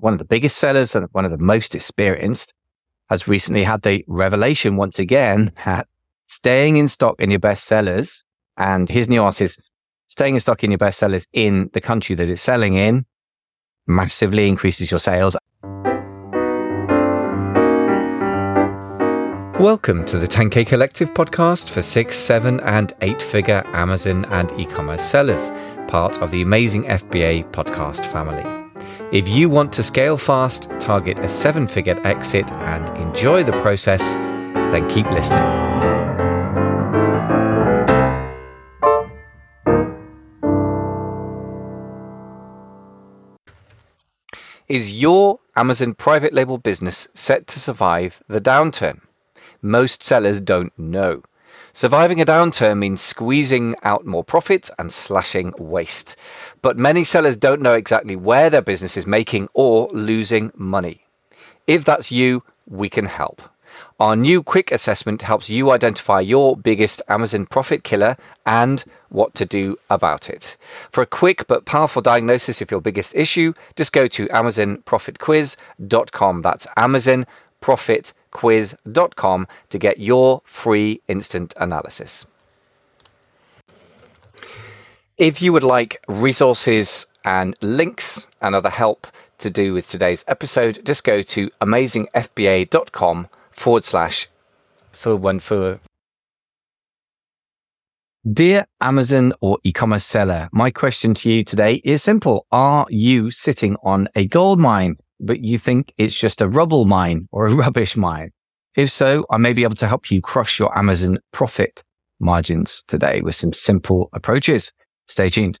one of the biggest sellers and one of the most experienced, has recently had the revelation once again that staying in stock in your best sellers and his nuance is staying in stock in your best sellers in the country that it's selling in massively increases your sales. Welcome to the 10K Collective podcast for six, seven, and eight figure Amazon and e commerce sellers, part of the amazing FBA podcast family. If you want to scale fast, target a seven figure exit, and enjoy the process, then keep listening. Is your Amazon private label business set to survive the downturn? Most sellers don't know. Surviving a downturn means squeezing out more profit and slashing waste. But many sellers don't know exactly where their business is making or losing money. If that's you, we can help. Our new quick assessment helps you identify your biggest Amazon profit killer and what to do about it. For a quick but powerful diagnosis of your biggest issue, just go to amazonprofitquiz.com. That's amazonprofitquiz.com to get your free instant analysis. If you would like resources and links and other help to do with today's episode, just go to amazingfba.com forward slash for. Dear Amazon or e commerce seller, my question to you today is simple. Are you sitting on a gold mine, but you think it's just a rubble mine or a rubbish mine? If so, I may be able to help you crush your Amazon profit margins today with some simple approaches. Stay tuned.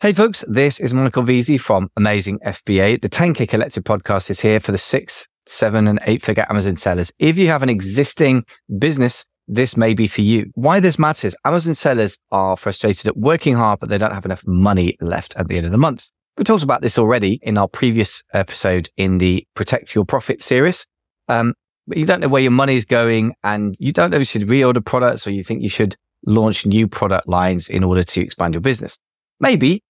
Hey folks, this is Michael Veazey from Amazing FBA. The 10K Collective podcast is here for the six, seven and eight figure Amazon sellers. If you have an existing business, this may be for you. Why this matters, Amazon sellers are frustrated at working hard, but they don't have enough money left at the end of the month. We talked about this already in our previous episode in the Protect Your Profit series. Um, but you don't know where your money is going and you don't know if you should reorder products or you think you should launch new product lines in order to expand your business. Maybe,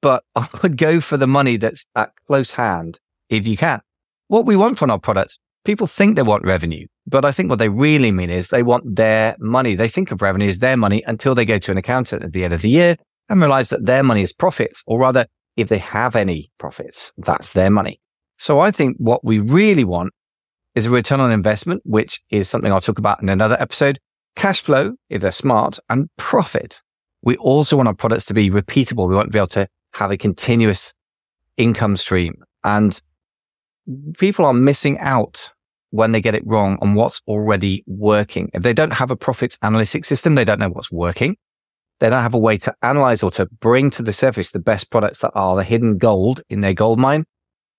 but I would go for the money that's at close hand if you can. What we want from our products, people think they want revenue, but I think what they really mean is they want their money. They think of revenue as their money until they go to an accountant at the end of the year and realize that their money is profits, or rather, if they have any profits, that's their money. So I think what we really want is a return on investment, which is something I'll talk about in another episode cash flow, if they're smart, and profit. We also want our products to be repeatable. We want to be able to have a continuous income stream. And people are missing out when they get it wrong on what's already working. If they don't have a profit analytics system, they don't know what's working. They don't have a way to analyze or to bring to the surface the best products that are the hidden gold in their gold mine.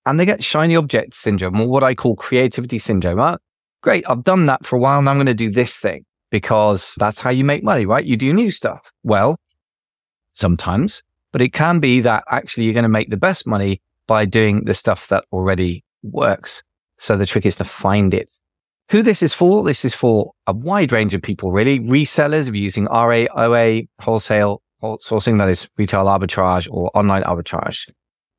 And they get shiny object syndrome or what I call creativity syndrome. Oh, great. I've done that for a while. Now I'm going to do this thing because that's how you make money, right? You do new stuff. Well, sometimes, but it can be that actually you're going to make the best money by doing the stuff that already works. So the trick is to find it. Who this is for? This is for a wide range of people, really. Resellers using RA, OA, wholesale sourcing, that is retail arbitrage or online arbitrage.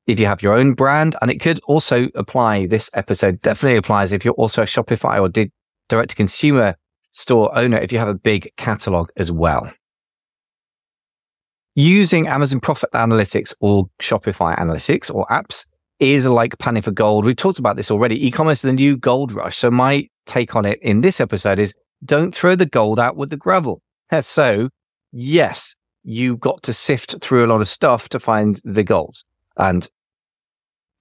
If you have your own brand, and it could also apply, this episode definitely applies if you're also a Shopify or did direct to consumer store owner if you have a big catalog as well. Using Amazon Profit Analytics or Shopify Analytics or apps is like panning for gold. We've talked about this already. E-commerce is the new gold rush. So my take on it in this episode is don't throw the gold out with the gravel. So yes, you got to sift through a lot of stuff to find the gold. And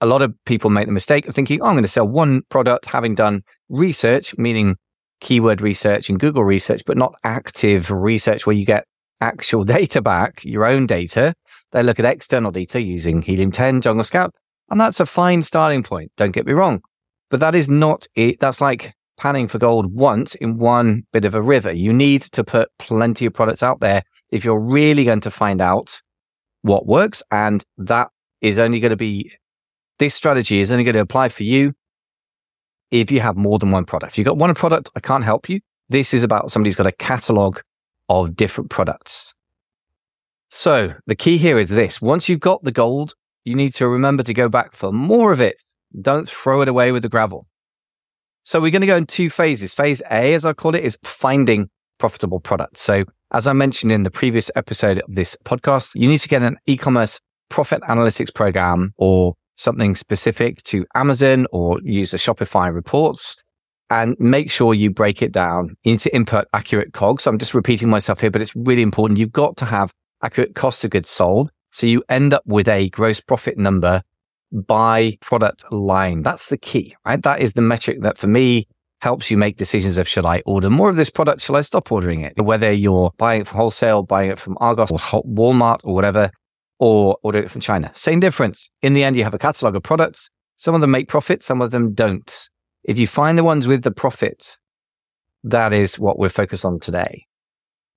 a lot of people make the mistake of thinking, oh, I'm going to sell one product having done research, meaning keyword research and Google research, but not active research where you get actual data back, your own data. They look at external data using Helium 10, Jungle Scout, and that's a fine starting point. Don't get me wrong. But that is not it. That's like panning for gold once in one bit of a river. You need to put plenty of products out there if you're really going to find out what works. And that is only going to be, this strategy is only going to apply for you if you have more than one product. If you've got one product, I can't help you. This is about somebody's got a catalog of different products. So the key here is this. Once you've got the gold, you need to remember to go back for more of it. Don't throw it away with the gravel. So we're going to go in two phases. Phase A, as I call it, is finding profitable products. So as I mentioned in the previous episode of this podcast, you need to get an e-commerce profit analytics program or something specific to Amazon or use the Shopify reports and make sure you break it down. You need to input accurate COGS. I'm just repeating myself here, but it's really important. You've got to have accurate cost of goods sold. So you end up with a gross profit number by product line. That's the key, right? That is the metric that for me helps you make decisions of should I order more of this product? Shall I stop ordering it? Whether you're buying it from wholesale, buying it from Argos or Walmart or whatever, or order it from China. Same difference. In the end, you have a catalog of products. Some of them make profit, some of them don't. If you find the ones with the profit, that is what we're focused on today.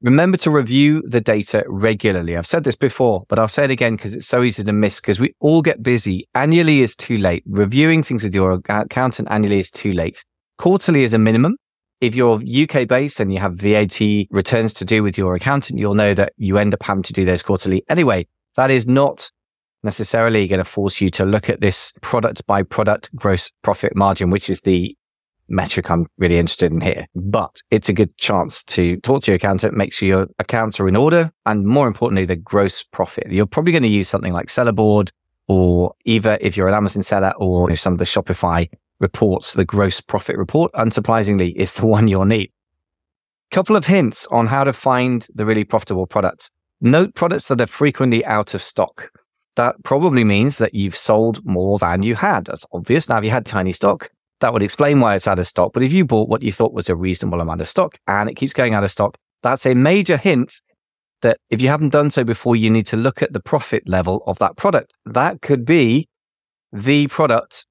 Remember to review the data regularly. I've said this before, but I'll say it again because it's so easy to miss because we all get busy. Annually is too late. Reviewing things with your accountant annually is too late. Quarterly is a minimum. If you're UK based and you have VAT returns to do with your accountant, you'll know that you end up having to do those quarterly anyway. That is not necessarily going to force you to look at this product by product gross profit margin, which is the metric I'm really interested in here. But it's a good chance to talk to your accountant, make sure your accounts are in order, and more importantly, the gross profit. You're probably going to use something like Sellerboard, or either if you're an Amazon seller or some of the Shopify reports, the gross profit report, unsurprisingly, is the one you'll need. Couple of hints on how to find the really profitable products. Note products that are frequently out of stock. That probably means that you've sold more than you had. That's obvious. Now, if you had tiny stock, that would explain why it's out of stock. But if you bought what you thought was a reasonable amount of stock and it keeps going out of stock, that's a major hint that if you haven't done so before, you need to look at the profit level of that product. That could be the product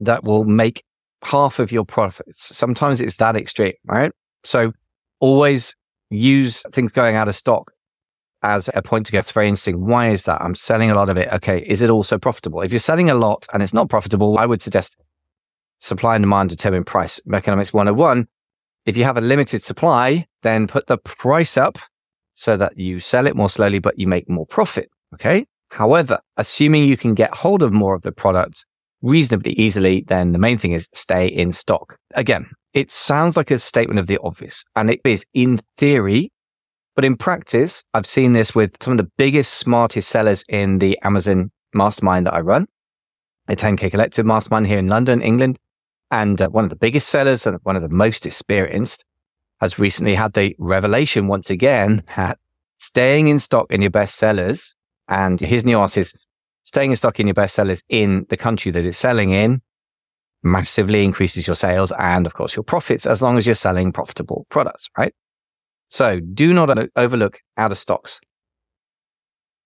that will make half of your profits. Sometimes it's that extreme, right? So always use things going out of stock as a point to get. It's very interesting. Why is that? I'm selling a lot of it. Okay. Is it also profitable? If you're selling a lot and it's not profitable, I would suggest supply and demand determine price. Economics 101. If you have a limited supply, then put the price up so that you sell it more slowly, but you make more profit. Okay. However, assuming you can get hold of more of the product reasonably easily, then the main thing is stay in stock. Again, it sounds like a statement of the obvious and it is in theory, but in practice, I've seen this with some of the biggest, smartest sellers in the Amazon mastermind that I run, a 10K collective mastermind here in London, England. And uh, one of the biggest sellers and one of the most experienced has recently had the revelation once again that staying in stock in your best sellers and his nuance is staying in stock in your best sellers in the country that it's selling in massively increases your sales and of course your profits as long as you're selling profitable products, right? So do not overlook out of stocks.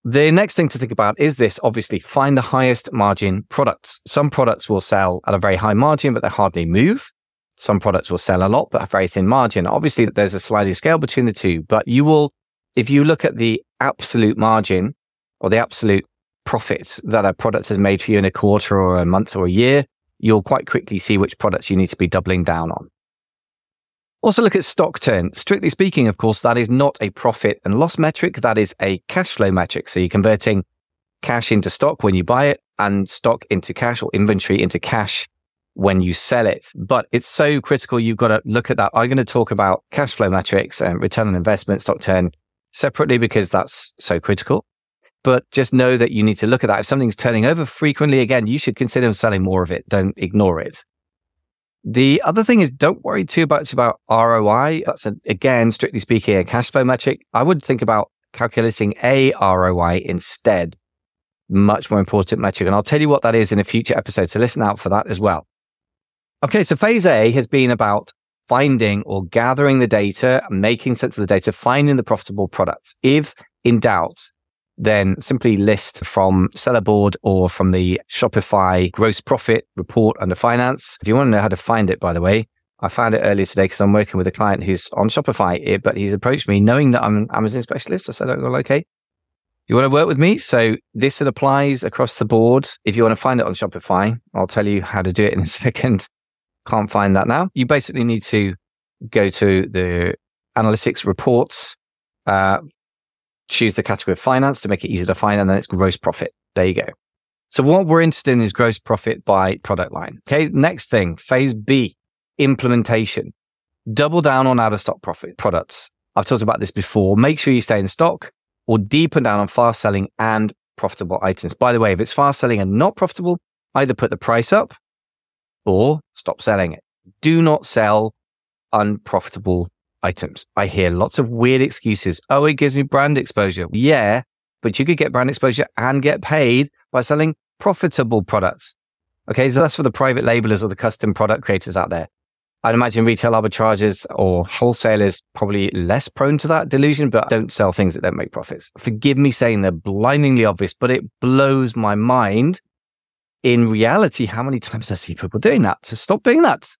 The next thing to think about is this obviously find the highest margin products. Some products will sell at a very high margin, but they hardly move. Some products will sell a lot, but a very thin margin. Obviously, there's a sliding scale between the two, but you will, if you look at the absolute margin or the absolute profit that a product has made for you in a quarter or a month or a year, you'll quite quickly see which products you need to be doubling down on. Also look at stock turn. Strictly speaking, of course, that is not a profit and loss metric. That is a cash flow metric. So you're converting cash into stock when you buy it and stock into cash or inventory into cash when you sell it. But it's so critical. You've got to look at that. I'm going to talk about cash flow metrics and return on investment, stock turn separately because that's so critical. But just know that you need to look at that. If something's turning over frequently, again, you should consider selling more of it. Don't ignore it. The other thing is don't worry too much about ROI. That's a, again, strictly speaking, a cash flow metric. I would think about calculating a ROI instead. Much more important metric. And I'll tell you what that is in a future episode. So listen out for that as well. Okay. So phase A has been about finding or gathering the data, making sense of the data, finding the profitable products. If in doubt, then simply list from Sellerboard or from the Shopify gross profit report under finance. If you want to know how to find it, by the way, I found it earlier today because I'm working with a client who's on Shopify, but he's approached me knowing that I'm an Amazon specialist. I said, oh, well, okay. You want to work with me? So this it applies across the board. If you want to find it on Shopify, I'll tell you how to do it in a second. Can't find that now. You basically need to go to the analytics reports, uh, choose the category of finance to make it easy to find, and then it's gross profit. There you go. So what we're interested in is gross profit by product line. Okay. Next thing, phase B, implementation. Double down on out of stock profit products. I've talked about this before. Make sure you stay in stock or deepen down on fast selling and profitable items. By the way, if it's fast selling and not profitable, either put the price up or stop selling it. Do not sell unprofitable items. I hear lots of weird excuses. Oh, it gives me brand exposure. Yeah, but you could get brand exposure and get paid by selling profitable products. Okay, so that's for the private labelers or the custom product creators out there. I'd imagine retail arbitragers or wholesalers probably less prone to that delusion, but don't sell things that don't make profits. Forgive me saying they're blindingly obvious, but it blows my mind in reality how many times I see people doing that. So stop doing that.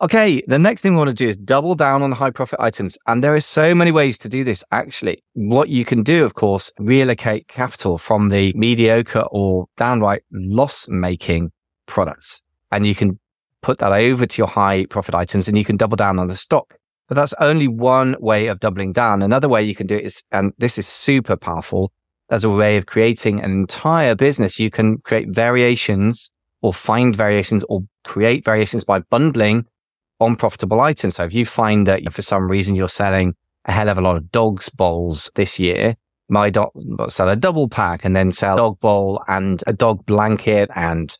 Okay, the next thing we want to do is double down on high profit items. And there are so many ways to do this, actually. What you can do, of course, reallocate capital from the mediocre or downright loss making products. And you can put that over to your high profit items and you can double down on the stock. But that's only one way of doubling down. Another way you can do it is, and this is super powerful as a way of creating an entire business. You can create variations or find variations or create variations by bundling unprofitable items. So if you find that for some reason you're selling a hell of a lot of dogs bowls this year, my dog sell a double pack and then sell a dog bowl and a dog blanket and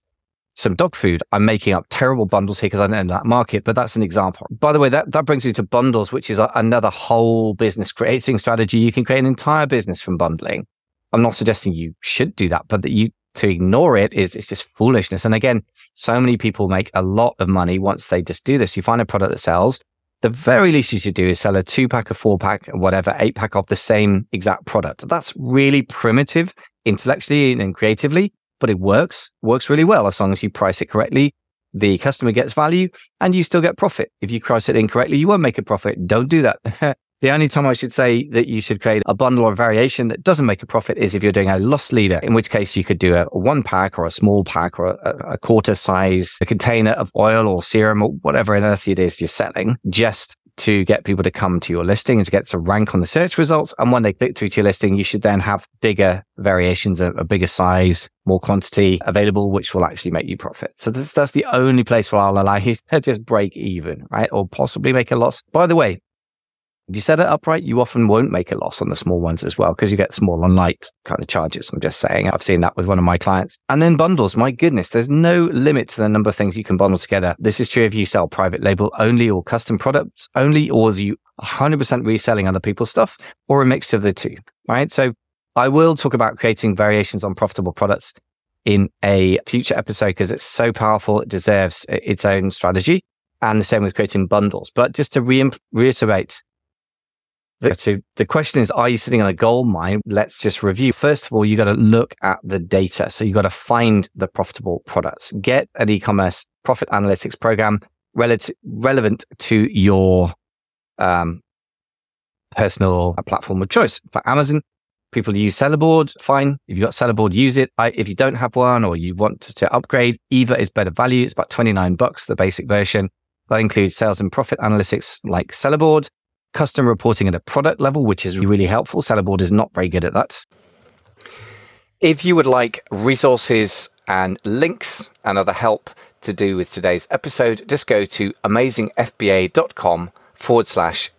some dog food. I'm making up terrible bundles here because I don't know that market, but that's an example. By the way, that, that brings you to bundles, which is a, another whole business creating strategy. You can create an entire business from bundling. I'm not suggesting you should do that, but that you to ignore it is it's just foolishness. And again, so many people make a lot of money once they just do this. You find a product that sells. The very least you should do is sell a two pack, a four pack, whatever, eight pack of the same exact product. That's really primitive intellectually and creatively but it works, works really well as long as you price it correctly. The customer gets value and you still get profit. If you price it incorrectly, you won't make a profit. Don't do that. the only time I should say that you should create a bundle or a variation that doesn't make a profit is if you're doing a loss leader, in which case you could do a, one pack or a small pack or a, a quarter size a container of oil or serum or whatever on earth it is you're selling just to get people to come to your listing and to get to rank on the search results. And when they click through to your listing, you should then have bigger variations, a, a bigger size, more quantity available, which will actually make you profit. So this, that's the only place where I'll allow you to just break even, right? Or possibly make a loss. By the way, if you set it up right, you often won't make a loss on the small ones as well because you get small and light kind of charges. I'm just saying, I've seen that with one of my clients. And then bundles. My goodness, there's no limit to the number of things you can bundle together. This is true if you sell private label only or custom products only, or you 100% reselling other people's stuff or a mixture of the two, right? So I will talk about creating variations on profitable products in a future episode because it's so powerful. It deserves its own strategy. And the same with creating bundles. But just to re- reiterate, so the question is, are you sitting on a gold mine? Let's just review. First of all, you got to look at the data. So you got to find the profitable products. Get an e-commerce profit analytics program relative, relevant to your um, personal platform of choice. For Amazon, people use Sellerboard. Fine. If you've got Sellerboard, use it. I, if you don't have one or you want to, to upgrade, Eva is better value. It's about 29 bucks, the basic version. That includes sales and profit analytics like Sellerboard custom reporting at a product level, which is really helpful. Sellerboard is not very good at that. If you would like resources and links and other help to do with today's episode, just go to amazingfba.com forward slash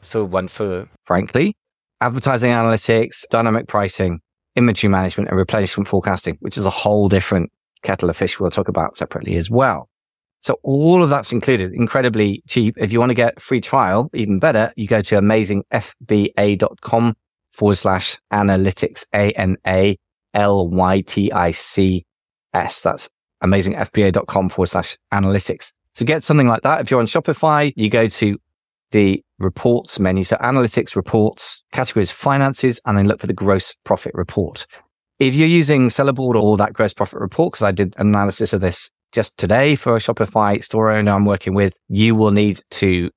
so one for frankly, advertising analytics, dynamic pricing, inventory management, and replenishment forecasting, which is a whole different kettle of fish we'll talk about separately as well. So all of that's included, incredibly cheap. If you want to get free trial, even better, you go to amazingfba.com forward slash analytics, A-N-A-L-Y-T-I-C-S. That's amazingfba.com forward slash analytics. So get something like that. If you're on Shopify, you go to the reports menu. So analytics reports, categories finances, and then look for the gross profit report. If you're using Sellerboard or that gross profit report, because I did analysis of this just today for a Shopify store owner I'm working with, you will need to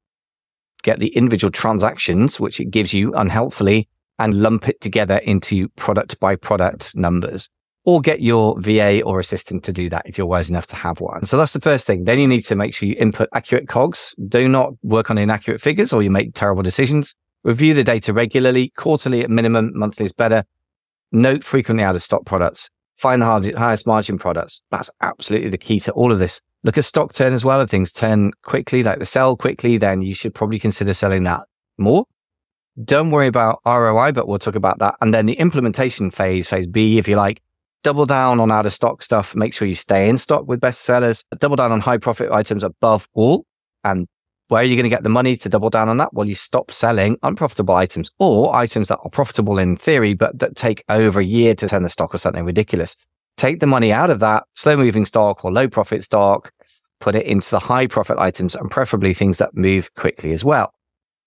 get the individual transactions, which it gives you unhelpfully, and lump it together into product by product numbers. Or get your VA or assistant to do that if you're wise enough to have one. So that's the first thing. Then you need to make sure you input accurate COGS. Do not work on inaccurate figures or you make terrible decisions. Review the data regularly, quarterly at minimum, monthly is better. Note frequently out of stock products Find the highest margin products. That's absolutely the key to all of this. Look at stock turn as well. If things turn quickly, like the sell quickly, then you should probably consider selling that more. Don't worry about ROI, but we'll talk about that. And then the implementation phase, phase B, if you like, double down on out of stock stuff. Make sure you stay in stock with best sellers. Double down on high profit items above all. And where are you going to get the money to double down on that? Well, you stop selling unprofitable items or items that are profitable in theory, but that take over a year to turn the stock or something ridiculous. Take the money out of that slow moving stock or low profit stock, put it into the high profit items and preferably things that move quickly as well.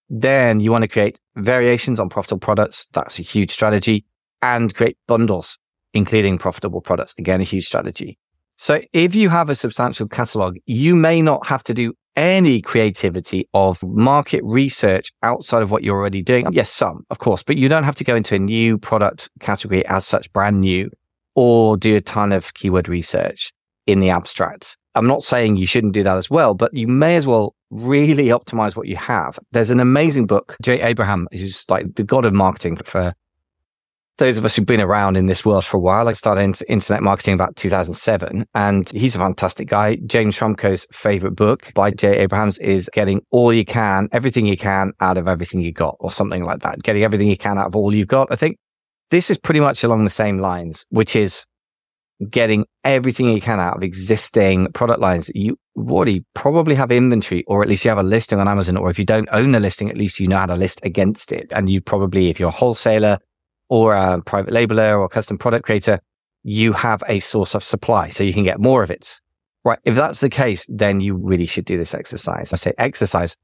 Then you want to create variations on profitable products. That's a huge strategy and create bundles, including profitable products. Again, a huge strategy. So if you have a substantial catalog, you may not have to do any creativity of market research outside of what you're already doing. Yes, some, of course, but you don't have to go into a new product category as such brand new or do a ton of keyword research in the abstract. I'm not saying you shouldn't do that as well, but you may as well really optimize what you have. There's an amazing book, Jay Abraham, who's like the god of marketing for those of us who've been around in this world for a while, I started internet marketing about 2007, and he's a fantastic guy. James Schramko's favorite book by Jay Abrahams is Getting All You Can, Everything You Can Out of Everything You Got, or something like that. Getting everything you can out of all you've got. I think this is pretty much along the same lines, which is getting everything you can out of existing product lines. You already probably have inventory, or at least you have a listing on Amazon, or if you don't own the listing, at least you know how to list against it. And you probably, if you're a wholesaler, or a private labeler or custom product creator, you have a source of supply so you can get more of it. Right. If that's the case, then you really should do this exercise. I say exercise.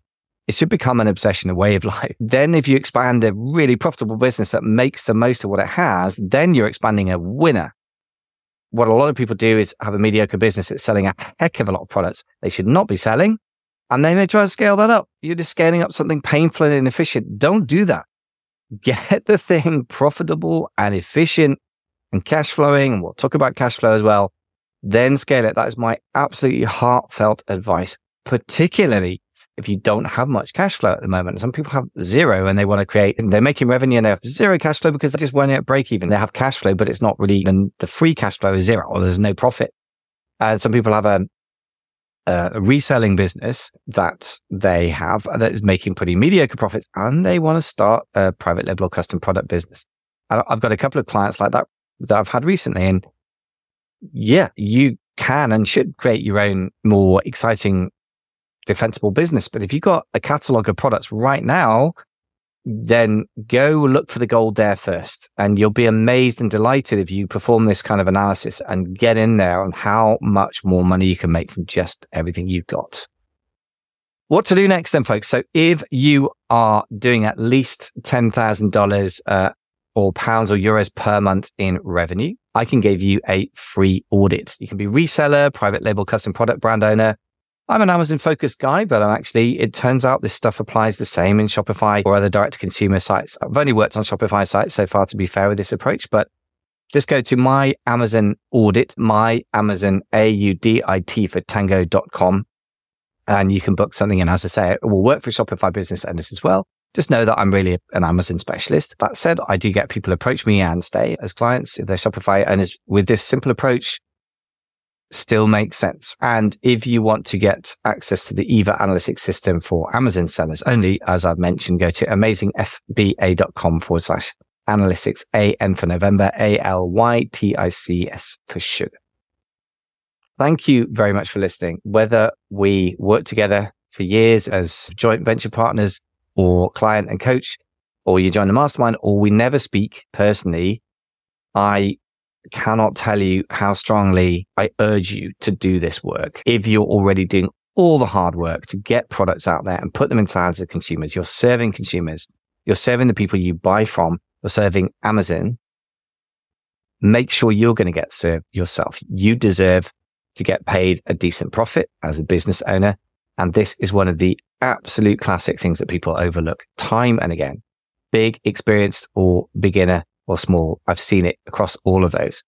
It should become an obsession, a way of life. Then if you expand a really profitable business that makes the most of what it has, then you're expanding a winner. What a lot of people do is have a mediocre business that's selling a heck of a lot of products they should not be selling. And then they try to scale that up. You're just scaling up something painful and inefficient. Don't do that get the thing profitable and efficient and cash flowing. And we'll talk about cash flow as well. Then scale it. That is my absolutely heartfelt advice, particularly if you don't have much cash flow at the moment. Some people have zero and they want to create, and they're making revenue and they have zero cash flow because they just won't at break even. They have cash flow, but it's not really, then the free cash flow is zero or there's no profit. And some people have a a reselling business that they have that is making pretty mediocre profits and they want to start a private label or custom product business. I've got a couple of clients like that that I've had recently. And yeah, you can and should create your own more exciting, defensible business. But if you've got a catalog of products right now then go look for the gold there first. And you'll be amazed and delighted if you perform this kind of analysis and get in there on how much more money you can make from just everything you've got. What to do next then, folks? So if you are doing at least $10,000 uh, or pounds or euros per month in revenue, I can give you a free audit. You can be reseller, private label, custom product brand owner, I'm an Amazon focused guy, but I'm actually, it turns out this stuff applies the same in Shopify or other direct to consumer sites. I've only worked on Shopify sites so far to be fair with this approach, but just go to my Amazon audit, my Amazon A-U-D-I-T for tango.com and you can book something. And as I say, it will work for Shopify business owners as well. Just know that I'm really an Amazon specialist. That said, I do get people approach me and stay as clients if they're Shopify owners with this simple approach still makes sense. And if you want to get access to the Eva analytics system for Amazon sellers only, as I've mentioned, go to amazingfba.com forward slash analytics, A N for November, A L Y T I C S for sugar. Thank you very much for listening. Whether we work together for years as joint venture partners or client and coach, or you join the mastermind, or we never speak personally, I cannot tell you how strongly I urge you to do this work. If you're already doing all the hard work to get products out there and put them into hands of consumers, you're serving consumers, you're serving the people you buy from, you're serving Amazon. Make sure you're going to get served yourself. You deserve to get paid a decent profit as a business owner. And this is one of the absolute classic things that people overlook time and again. Big, experienced or beginner or small. I've seen it across all of those.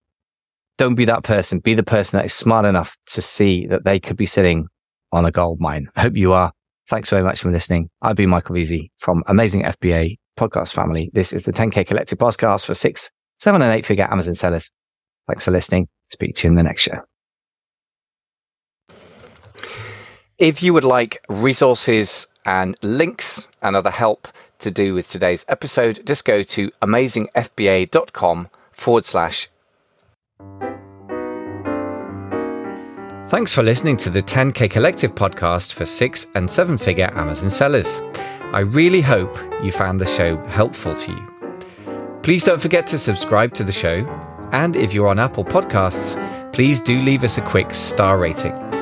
Don't be that person. Be the person that is smart enough to see that they could be sitting on a gold mine. I hope you are. Thanks very much for listening. I've been Michael Veazey from Amazing FBA podcast family. This is the 10K Collective podcast for six, seven and eight figure Amazon sellers. Thanks for listening. Speak to you in the next show. If you would like resources and links and other help to do with today's episode, just go to amazingfba.com forward slash. Thanks for listening to the 10K Collective podcast for six and seven figure Amazon sellers. I really hope you found the show helpful to you. Please don't forget to subscribe to the show. And if you're on Apple Podcasts, please do leave us a quick star rating.